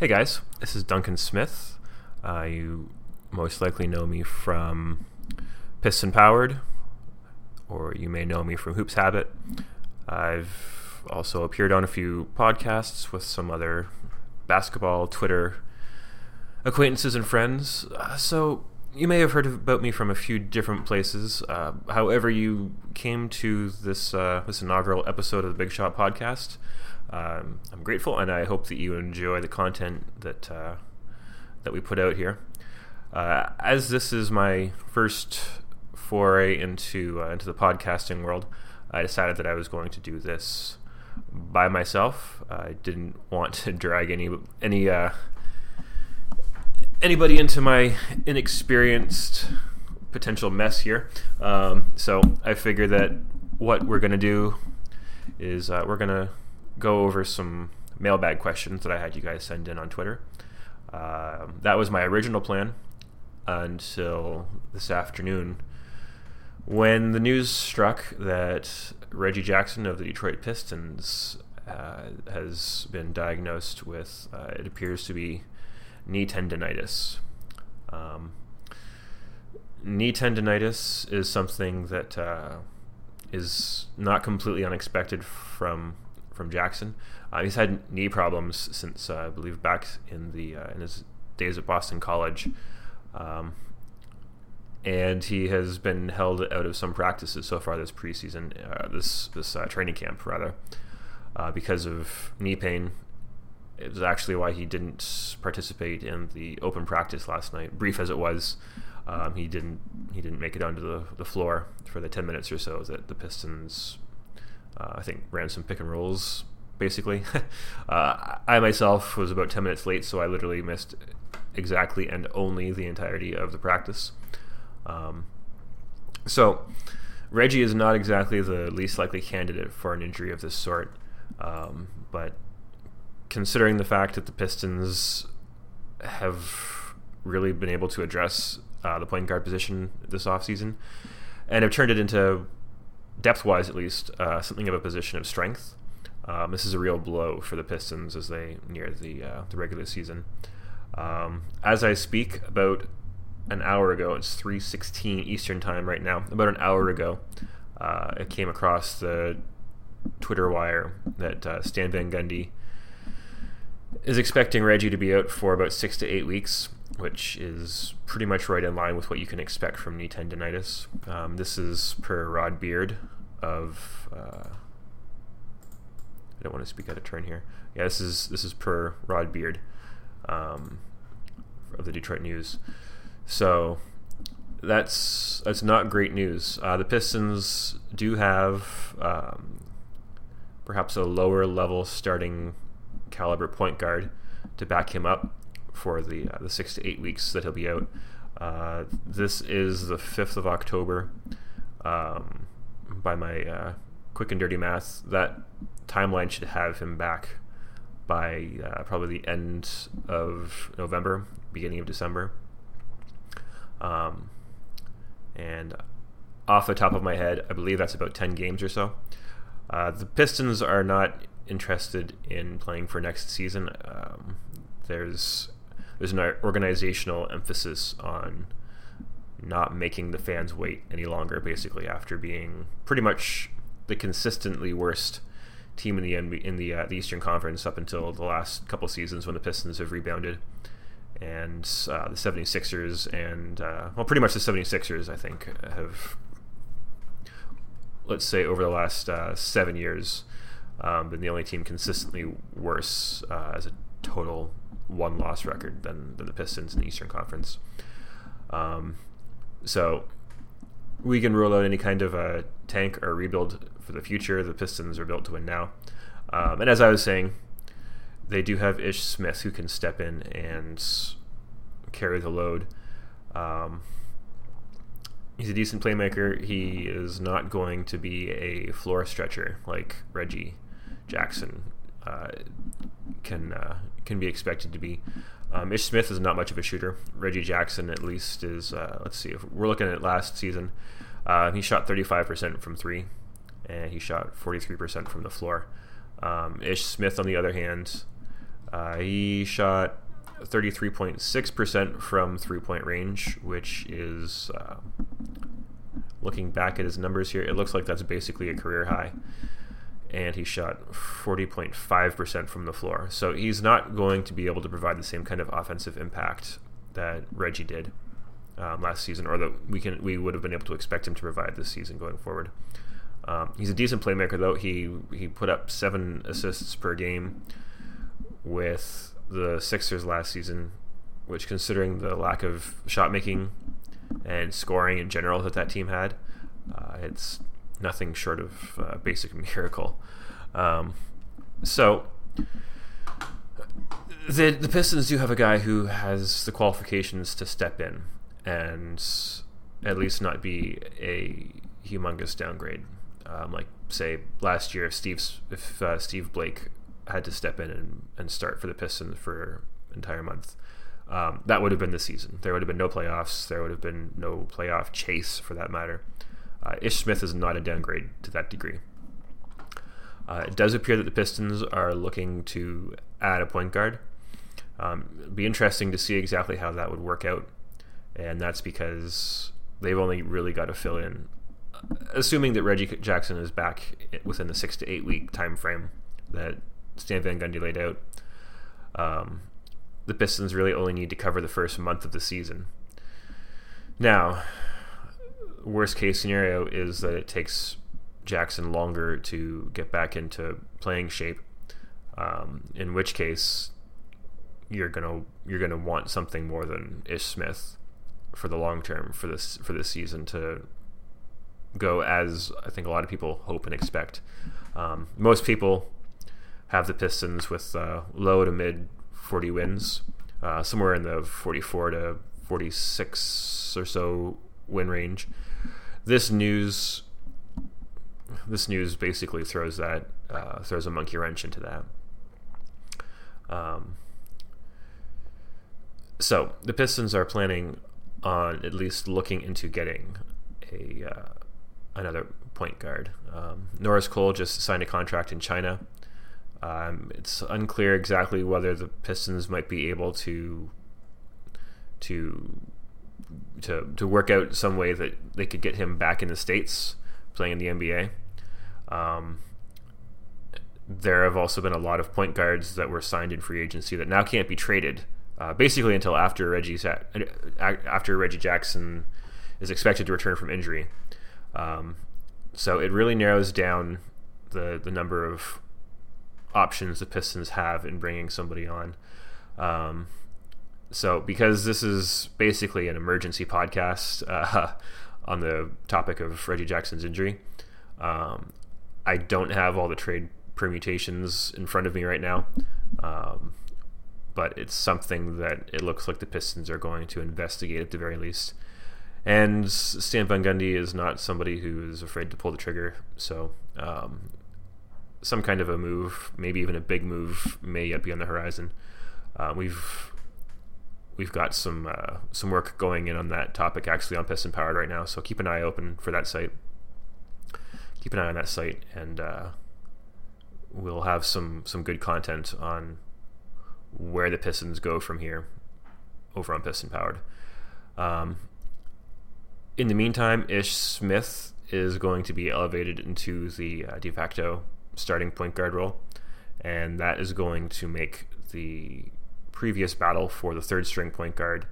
Hey guys, this is Duncan Smith. Uh, you most likely know me from Piston Powered, or you may know me from Hoops Habit. I've also appeared on a few podcasts with some other basketball Twitter acquaintances and friends. Uh, so you may have heard about me from a few different places. Uh, however, you came to this uh, this inaugural episode of the Big Shot podcast. Um, I'm grateful, and I hope that you enjoy the content that uh, that we put out here. Uh, as this is my first foray into uh, into the podcasting world, I decided that I was going to do this by myself. I didn't want to drag any any uh, anybody into my inexperienced potential mess here. Um, so I figure that what we're going to do is uh, we're going to go over some mailbag questions that I had you guys send in on Twitter. Uh, that was my original plan until this afternoon when the news struck that Reggie Jackson of the Detroit Pistons uh, has been diagnosed with, uh, it appears to be knee tendonitis. Um, knee tendonitis is something that uh, is not completely unexpected from from Jackson. Uh, he's had knee problems since uh, I believe back in the uh, in his days at Boston College, um, and he has been held out of some practices so far this preseason, uh, this this uh, training camp rather, because of knee pain it was actually why he didn't participate in the open practice last night, brief as it was. Um, he didn't he didn't make it onto the, the floor for the 10 minutes or so that the Pistons, uh, I think, ran some pick and rolls, basically. uh, I myself was about 10 minutes late, so I literally missed exactly and only the entirety of the practice. Um, so, Reggie is not exactly the least likely candidate for an injury of this sort, um, but considering the fact that the Pistons have really been able to address uh, the point guard position this offseason and have turned it into, depth wise at least, uh, something of a position of strength. Um, this is a real blow for the Pistons as they near the, uh, the regular season. Um, as I speak, about an hour ago, it's 3.16 Eastern Time right now, about an hour ago, uh, it came across the Twitter wire that uh, Stan Van Gundy is expecting Reggie to be out for about six to eight weeks, which is pretty much right in line with what you can expect from knee tendonitis. Um, this is per Rod Beard of. Uh, I don't want to speak out of turn here. Yeah, this is this is per Rod Beard um, of the Detroit News. So that's that's not great news. Uh, the Pistons do have um, perhaps a lower level starting caliber point guard to back him up for the uh, the six to eight weeks that he'll be out. Uh, this is the fifth of October. Um, by my uh, quick and dirty math, that timeline should have him back by uh, probably the end of November, beginning of December. Um, and off the top of my head, I believe that's about 10 games or so. Uh, the Pistons are not interested in playing for next season. Um, there's there's an organizational emphasis on not making the fans wait any longer. Basically, after being pretty much the consistently worst team in the in the, uh, the Eastern Conference up until the last couple seasons when the Pistons have rebounded. And uh, the 76ers and, uh, well, pretty much the 76ers, I think, have, let's say, over the last uh, seven years, um, been the only team consistently worse uh, as a total one loss record than, than the Pistons in the Eastern Conference. Um, so we can rule out any kind of a tank or rebuild for the future. The Pistons are built to win now. Um, and as I was saying, they do have Ish Smith who can step in and carry the load. Um, he's a decent playmaker. He is not going to be a floor stretcher like Reggie Jackson uh, can uh, can be expected to be. Um, Ish Smith is not much of a shooter. Reggie Jackson, at least, is. Uh, let's see. If we're looking at last season, uh, he shot 35% from three, and he shot 43% from the floor. Um, Ish Smith, on the other hand, Uh, he shot 33.6% from three point range, which is, uh, looking back at his numbers here, it looks like that's basically a career high. And he shot 40.5% from the floor. So he's not going to be able to provide the same kind of offensive impact that Reggie did um, last season, or that we can we would have been able to expect him to provide this season going forward. Um, he's a decent playmaker, though. He he put up seven assists per game with the Sixers last season, which, considering the lack of shot making and scoring in general that that team had, uh, it's nothing short of uh, basic miracle. Um, so the the Pistons do have a guy who has the qualifications to step in and at least not be a humongous downgrade. Um, like say last year, if Steve if uh, Steve Blake had to step in and, and start for the Pistons for entire month, um, that would have been the season. There would have been no playoffs. There would have been no playoff chase for that matter. Uh, Ish Smith is not a downgrade to that degree. Uh, it does appear that the Pistons are looking to add a point guard. Um, it'd be interesting to see exactly how that would work out, and that's because they've only really got to fill in, assuming that Reggie Jackson is back within the six to eight week time frame that Stan Van Gundy laid out. Um, the Pistons really only need to cover the first month of the season. Now, worst case scenario is that it takes Jackson longer to get back into playing shape. Um, in which case, you're gonna you're gonna want something more than Ish Smith for the long term for this for this season to go as I think a lot of people hope and expect. Um, most people have the Pistons with uh, low to mid 40 wins, uh, somewhere in the 44 to 46 or so win range. This news, this news basically throws that uh, throws a monkey wrench into that. Um, so the Pistons are planning on at least looking into getting a uh, another point guard. Um, Norris Cole just signed a contract in China. Um, it's unclear exactly whether the Pistons might be able to to to to work out some way that they could get him back in the states playing in the NBA. Um, there have also been a lot of point guards that were signed in free agency that now can't be traded, uh, basically until after Reggie after Reggie Jackson is expected to return from injury. Um, so it really narrows down the the number of options the Pistons have in bringing somebody on. Um, so, because this is basically an emergency podcast uh, on the topic of Reggie Jackson's injury, um, I don't have all the trade permutations in front of me right now. Um, but it's something that it looks like the Pistons are going to investigate at the very least. And Stan Van Gundy is not somebody who is afraid to pull the trigger, so um, some kind of a move, maybe even a big move, may yet be on the horizon. Uh, we've we've got some uh, some work going in on that topic actually on Piston Powered right now, so keep an eye open for that site. Keep an eye on that site, and uh, we'll have some some good content on where the Pistons go from here over on Piston Powered. Um, in the meantime, Ish Smith is going to be elevated into the uh, de facto starting point guard role, and that is going to make the previous battle for the third string point guard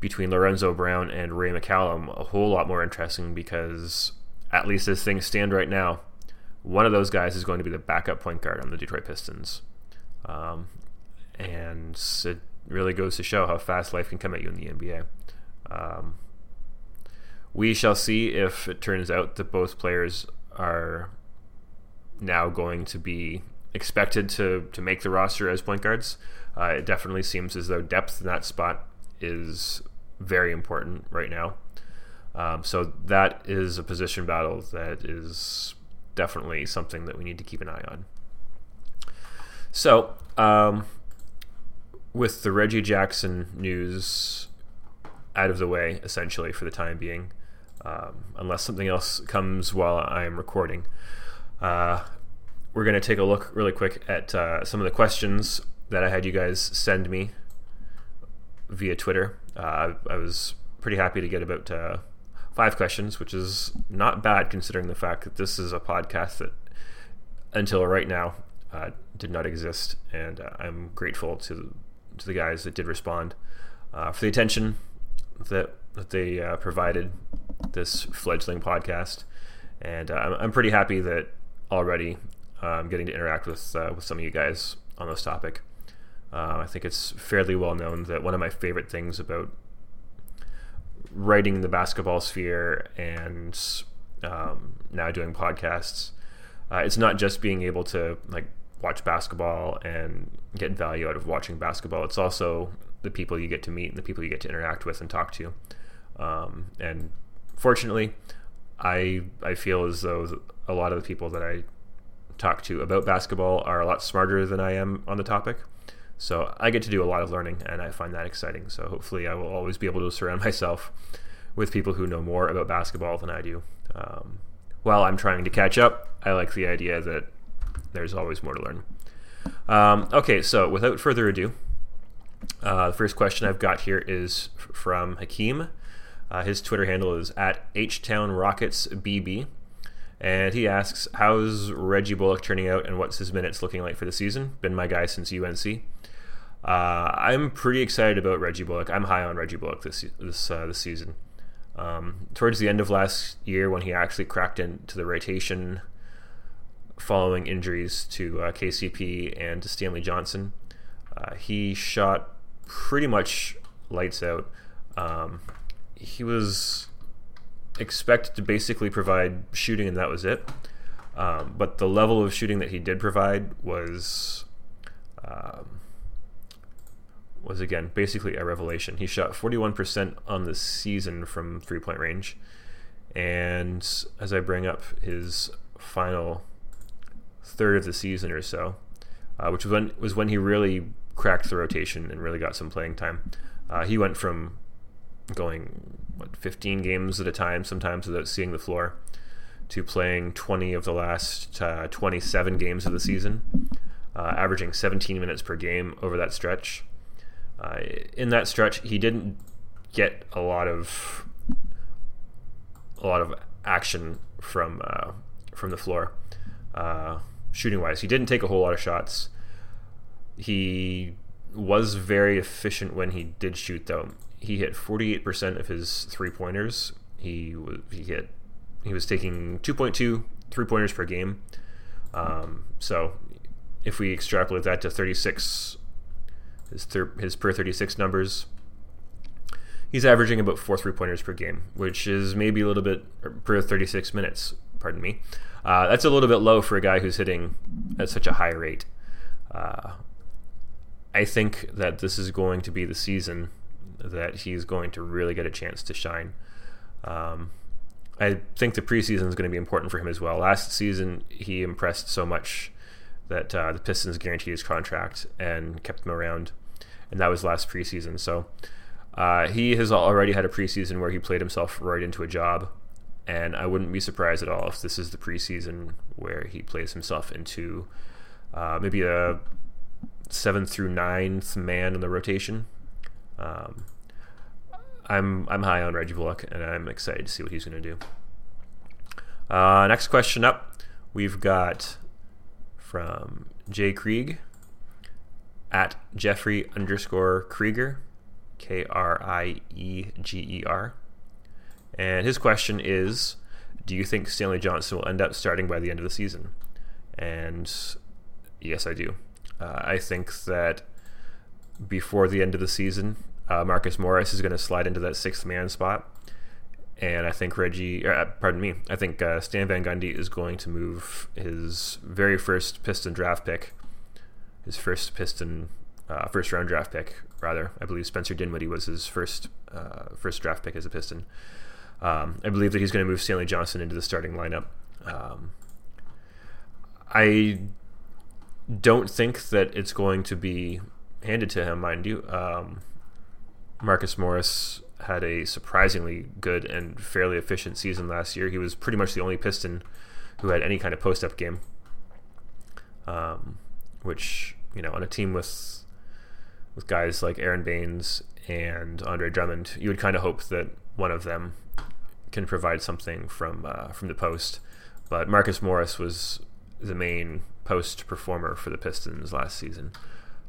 between Lorenzo Brown and Ray McCallum a whole lot more interesting because, at least as things stand right now, one of those guys is going to be the backup point guard on the Detroit Pistons. Um, and it really goes to show how fast life can come at you in the NBA. Um, we shall see if it turns out that both players are now going to be expected to to make the roster as point guards. Uh, it definitely seems as though depth in that spot is very important right now. Um, so that is a position battle that is definitely something that we need to keep an eye on. So, um, with the Reggie Jackson news out of the way, essentially for the time being, um, unless something else comes while I am recording. Uh, we're going to take a look really quick at uh, some of the questions that I had you guys send me via Twitter. Uh, I was pretty happy to get about uh, five questions, which is not bad considering the fact that this is a podcast that until right now uh, did not exist, and uh, I'm grateful to to the guys that did respond uh, for the attention that that they uh, provided this fledgling podcast, and I'm, I'm pretty happy that already I'm getting to interact with with some of you guys on this topic. I think it's fairly well known that one of my favorite things about writing in the basketball sphere and um, now doing podcasts. Uh, it's not just being able to like watch basketball and get value out of watching basketball. It's also the people you get to meet and the people you get to interact with and talk to. Um, and fortunately, I I feel as though a lot of the people that I talk to about basketball are a lot smarter than I am on the topic. So I get to do a lot of learning, and I find that exciting. So hopefully, I will always be able to surround myself with people who know more about basketball than I do. Um, while I'm trying to catch up, I like the idea that there's always more to learn. Um, okay, so without further ado, uh, the first question I've got here is from Hakeem. Uh, his Twitter handle is at HTownRocketsBB. And he asks, How's Reggie Bullock turning out and what's his minutes looking like for the season? Been my guy since UNC. Uh, I'm pretty excited about Reggie Bullock. I'm high on Reggie Bullock this this uh, this season. Um, towards the end of last year, when he actually cracked into the rotation following injuries to uh, KCP and to Stanley Johnson, uh, he shot pretty much lights out. Um, he was expected to basically provide shooting, and that was it. Um, but the level of shooting that he did provide was um, was again basically a revelation. He shot 41% on the season from three point range. And as I bring up his final third of the season or so, uh, which was when, was when he really cracked the rotation and really got some playing time, uh, he went from going what 15 games at a time, sometimes without seeing the floor, to playing 20 of the last uh, 27 games of the season, uh, averaging 17 minutes per game over that stretch. Uh, in that stretch, he didn't get a lot of a lot of action from uh, from the floor, uh, shooting wise. He didn't take a whole lot of shots. He was very efficient when he did shoot, though. He hit 48% of his three pointers. He he hit he was taking 2.2 three pointers per game. Um, so if we extrapolate that to 36 his, thir- his per 36 numbers. He's averaging about four three pointers per game, which is maybe a little bit per 36 minutes. Pardon me. Uh, that's a little bit low for a guy who's hitting at such a high rate. Uh, I think that this is going to be the season that he's going to really get a chance to shine. Um, I think the preseason is going to be important for him as well. Last season, he impressed so much that uh, the Pistons guaranteed his contract and kept him around, and that was last preseason. So uh, he has already had a preseason where he played himself right into a job, and I wouldn't be surprised at all if this is the preseason where he plays himself into uh, maybe a seventh through ninth man in the rotation. Um, I'm I'm high on Reggie Bullock, and I'm excited to see what he's going to do. Uh, next question up, we've got from Jay Krieg at Jeffrey underscore Krieger, K R I E G E R. And his question is Do you think Stanley Johnson will end up starting by the end of the season? And yes, I do. Uh, I think that before the end of the season, uh, Marcus Morris is going to slide into that sixth man spot and I think Reggie, uh, pardon me, I think uh, Stan Van Gundy is going to move his very first Piston draft pick, his first Piston uh, first round draft pick, rather. I believe Spencer Dinwiddie was his first uh, first draft pick as a Piston. Um, I believe that he's going to move Stanley Johnson into the starting lineup. Um, I don't think that it's going to be handed to him, mind you. Um, Marcus Morris had a surprisingly good and fairly efficient season last year. He was pretty much the only Piston who had any kind of post up game. um, which you know on a team with with guys like Aron Baynes and Andre Drummond, you would kind of hope that one of them can provide something from uh, from the post. But Marcus Morris was the main post performer for the Pistons last season.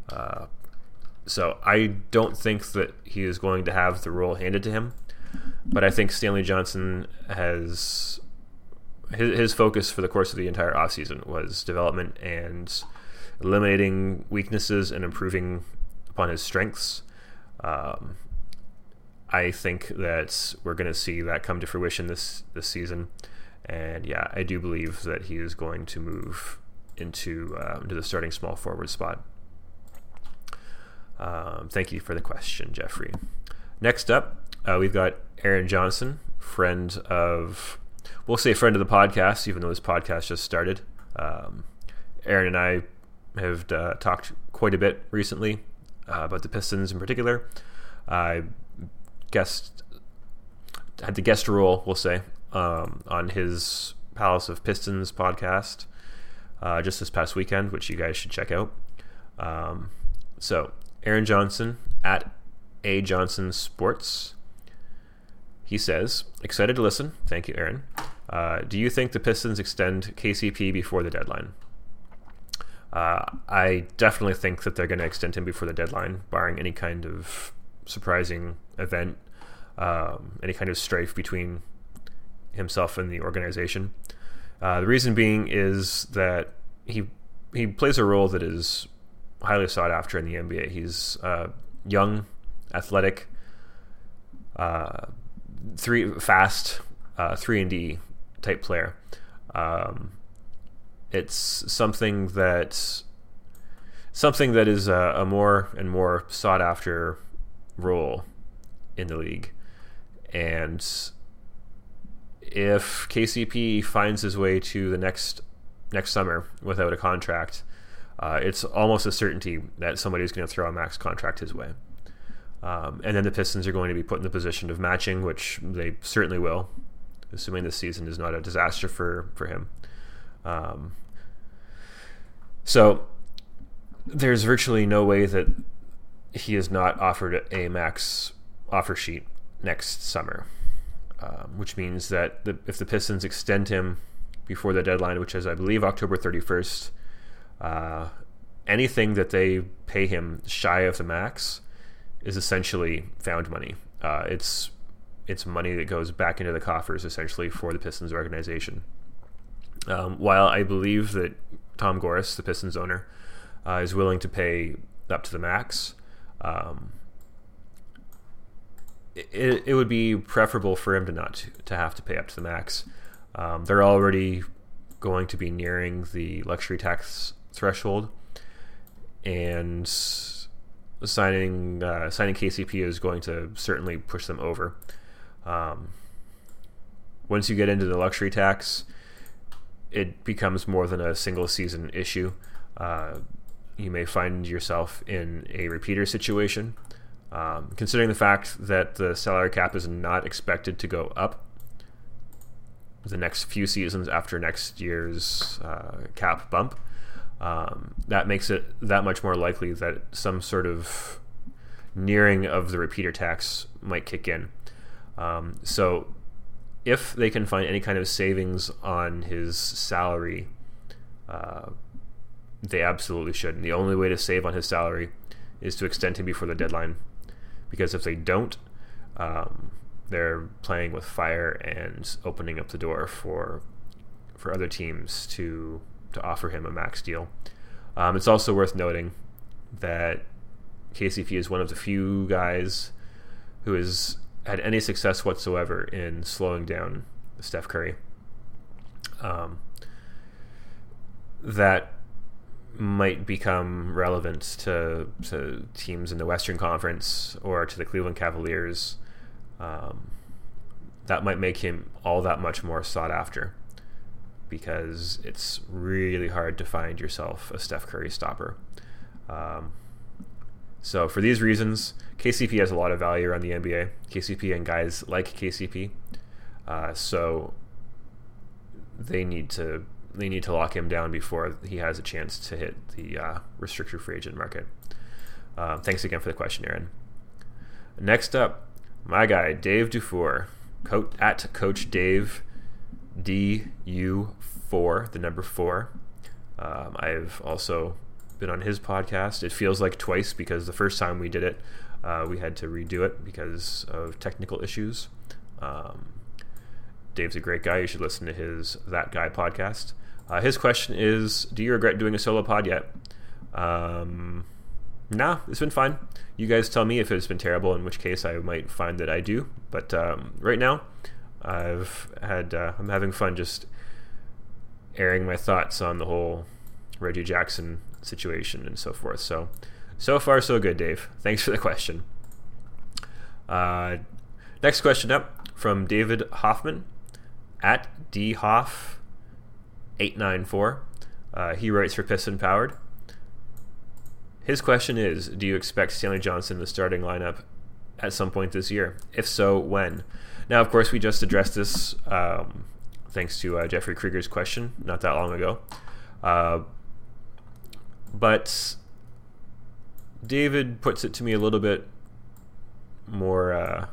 Uh, so I don't think that he is going to have the role handed to him, but I think Stanley Johnson has his, his focus for the course of the entire offseason was development and eliminating weaknesses and improving upon his strengths. Um, I think that we're going to see that come to fruition this this season, and yeah, I do believe that he is going to move into uh, into the starting small forward spot. Um, thank you for the question, Jeffrey. Next up, uh, we've got Aaron Johnson, friend of, we'll say friend of the podcast, even though this podcast just started. Um, Aaron and I have uh, talked quite a bit recently uh, about the Pistons in particular. I guest had the guest role, we'll say, um, on his Palace of Pistons podcast uh, just this past weekend, which you guys should check out. Um, so Aaron Johnson at A Johnson Sports. He says, excited to listen. Thank you, Aaron. Uh, do you think the Pistons extend KCP before the deadline? Uh, I definitely think that they're going to extend him before the deadline, barring any kind of surprising event, um, any kind of strife between himself and the organization. Uh, the reason being is that he he plays a role that is highly sought after in the NBA. He's uh, young, athletic, uh, three fast, uh, three and D type player. Um, it's something that something that is a, a, more and more sought after role in the league, and if KCP finds his way to the next next summer without a contract, uh, it's almost a certainty that somebody's going to throw a max contract his way. Um, and then the Pistons are going to be put in the position of matching, which they certainly will, assuming this season is not a disaster for, for him. Um, so there's virtually no way that he is not offered a max offer sheet next summer, um, which means that the, if the Pistons extend him before the deadline, which is, I believe, October 31st, uh, anything that they pay him shy of the max is essentially found money. Uh, it's it's money that goes back into the coffers essentially for the Pistons organization. Um, while I believe that Tom Gores, the Pistons owner, uh, is willing to pay up to the max, um, it, it would be preferable for him to not to, to have to pay up to the max. Um, they're already going to be nearing the luxury tax threshold, and signing uh, signing KCP is going to certainly push them over. Um, once you get into the luxury tax, it becomes more than a single season issue. Uh, you may find yourself in a repeater situation. Um, considering the fact that the salary cap is not expected to go up the next few seasons after next year's uh, cap bump, um, that makes it that much more likely that some sort of nearing of the repeater tax might kick in. Um, so, if they can find any kind of savings on his salary, uh, they absolutely should. And the only way to save on his salary is to extend him before the deadline, because if they don't, um, they're playing with fire and opening up the door for for other teams to to offer him a max deal. Um, it's also worth noting that KCP is one of the few guys who has had any success whatsoever in slowing down Steph Curry. Um, that might become relevant to, to teams in the Western Conference or to the Cleveland Cavaliers. Um, that might make him all that much more sought after because it's really hard to find yourself a Steph Curry stopper. Um, so for these reasons, KCP has a lot of value around the NBA. KCP and guys like KCP. Uh, so they need to they need to lock him down before he has a chance to hit the uh, restricted free agent market. Uh, thanks again for the question, Aaron. Next up, my guy Dave Dufour, at Coach Dave DU4, the number four. Um, I've also been on his podcast. It feels like twice because the first time we did it, uh, we had to redo it because of technical issues. Um, Dave's a great guy. You should listen to his That Guy podcast. Uh, his question is Do you regret doing a solo pod yet? Um, nah, it's been fine. You guys tell me if it's been terrible, in which case I might find that I do. But um, right now, I've had uh, I'm having fun just airing my thoughts on the whole Reggie Jackson situation and so forth. So, so far so good, Dave. Thanks for the question. Uh, next question up from David Hoffman at dhoff894. Uh, he writes for Piston Powered. His question is Do you expect Stanley Johnson in the starting lineup at some point this year? If so, when? Now, of course, we just addressed this um, thanks to uh, Jeffrey Krieger's question not that long ago. Uh, but David puts it to me a little bit more uh,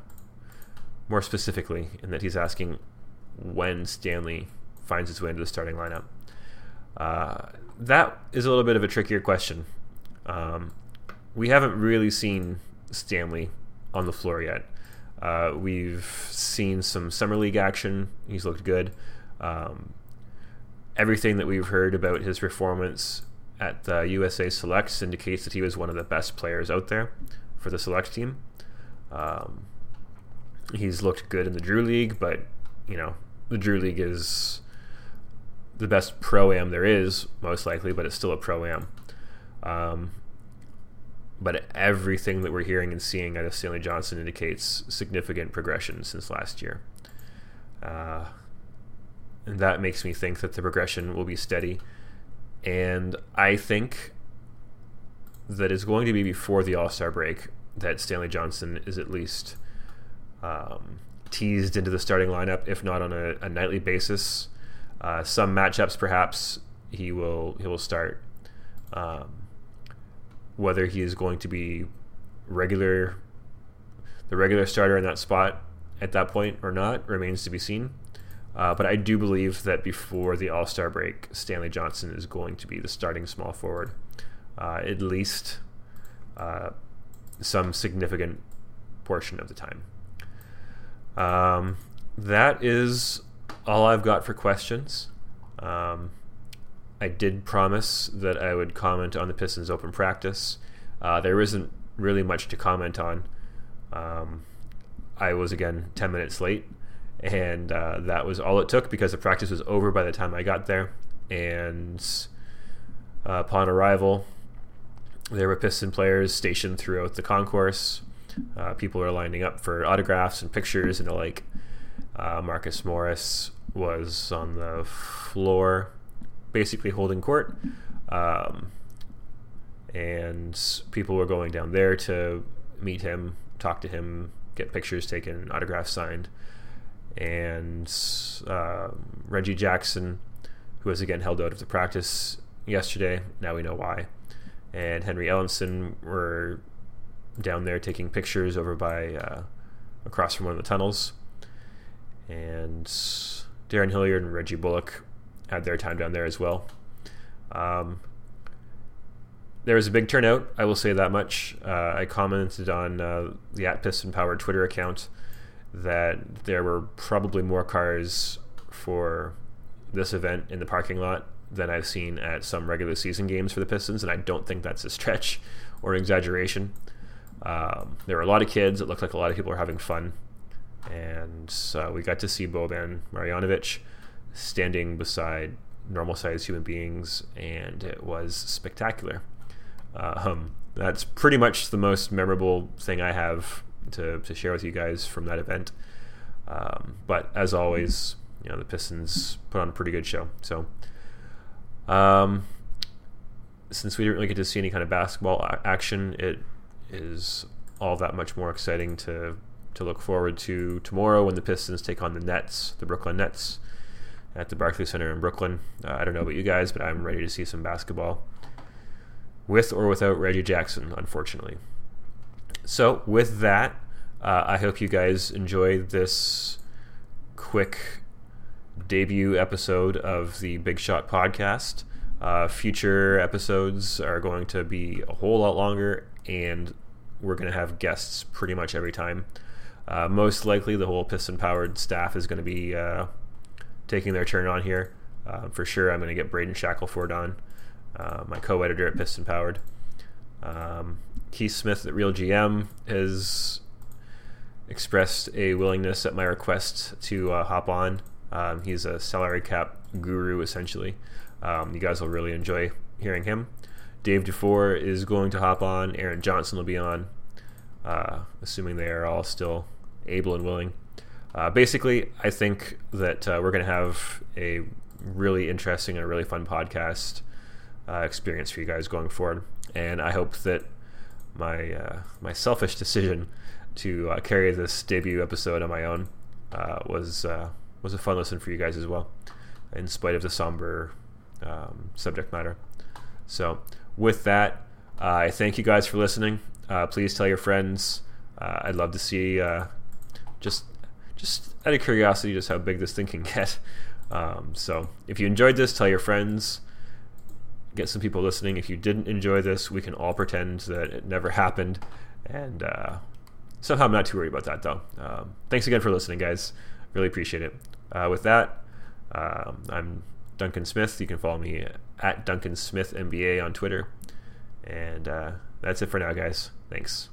more specifically in that he's asking when Stanley finds his way into the starting lineup. Uh, that is a little bit of a trickier question. Um, we haven't really seen Stanley on the floor yet. Uh, we've seen some summer league action. He's looked good. Um, everything that we've heard about his performance at the USA Selects indicates that he was one of the best players out there for the Select team. Um, he's looked good in the Drew League, but you know the Drew League is the best pro am there is, most likely, but it's still a pro am. Um, but everything that we're hearing and seeing out of Stanley Johnson indicates significant progression since last year. Uh, and that makes me think that the progression will be steady. And I think that it's going to be before the All Star break that Stanley Johnson is at least um, teased into the starting lineup, if not on a, a nightly basis. Uh, some matchups, perhaps he will he will start. Um, whether he is going to be regular, the regular starter in that spot at that point or not remains to be seen. Uh, but I do believe that before the All Star break, Stanley Johnson is going to be the starting small forward, uh, at least uh, some significant portion of the time. Um, that is all I've got for questions. Um, I did promise that I would comment on the Pistons open practice. Uh, there isn't really much to comment on. Um, I was again 10 minutes late, and uh, that was all it took because the practice was over by the time I got there. And uh, upon arrival, there were Piston players stationed throughout the concourse. Uh, people were lining up for autographs and pictures and the like. Uh, Marcus Morris was on the floor basically holding court. Um, and people were going down there to meet him, talk to him, get pictures taken, autographs signed. And uh, Reggie Jackson, who was again held out of the practice yesterday, now we know why. And Henry Ellenson were down there taking pictures over by uh, across from one of the tunnels. And Darrun Hilliard and Reggie Bullock had their time down there as well. Um, there was a big turnout, I will say that much. Uh, I commented on uh, the at Piston Power Twitter account that there were probably more cars for this event in the parking lot than I've seen at some regular season games for the Pistons, and I don't think that's a stretch or exaggeration. Um, there were a lot of kids. It looked like a lot of people were having fun, and uh, we got to see Boban Marjanovic standing beside normal sized human beings, and it was spectacular. Um, that's pretty much the most memorable thing I have to, to share with you guys from that event. Um, but as always, you know, the Pistons put on a pretty good show. So, um, since we didn't really get to see any kind of basketball action, it is all that much more exciting to to look forward to tomorrow when the Pistons take on the Nets, the Brooklyn Nets at the Barclays Center in Brooklyn. Uh, I don't know about you guys, but I'm ready to see some basketball with or without Reggie Jackson, unfortunately. So, with that, uh, I hope you guys enjoyed this quick debut episode of the Big Shot podcast. Uh, future episodes are going to be a whole lot longer, and we're going to have guests pretty much every time. Uh, most likely, the whole piston powered staff is going to be uh, taking their turn on here. Uh, for sure, I'm going to get Braden Shackelford on, uh, my co editor at Piston Powered. Um, Keith Smith at Real GM has expressed a willingness at my request to uh, hop on. Um, he's a salary cap guru, essentially. Um, you guys will really enjoy hearing him. Dave Dufour is going to hop on. Aaron Johnson will be on, uh, assuming they are all still able and willing. Uh, basically, I think that uh, we're going to have a really interesting and a really fun podcast uh, experience for you guys going forward. And I hope that my uh, my selfish decision to uh, carry this debut episode on my own was was a fun listen for you guys as well, in spite of the somber um, subject matter. So, with that, uh, I thank you guys for listening. Uh, please tell your friends. Uh, I'd love to see uh, just just out of curiosity just how big this thing can get. Um, so, if you enjoyed this, tell your friends. Get some people listening. If you didn't enjoy this, we can all pretend that it never happened. And uh, somehow I'm not too worried about that, though. Um, thanks again for listening, guys. Really appreciate it. Uh, with that, um, I'm Duncan Smith. You can follow me at Duncan Smith MBA on Twitter. And uh, that's it for now, guys. Thanks.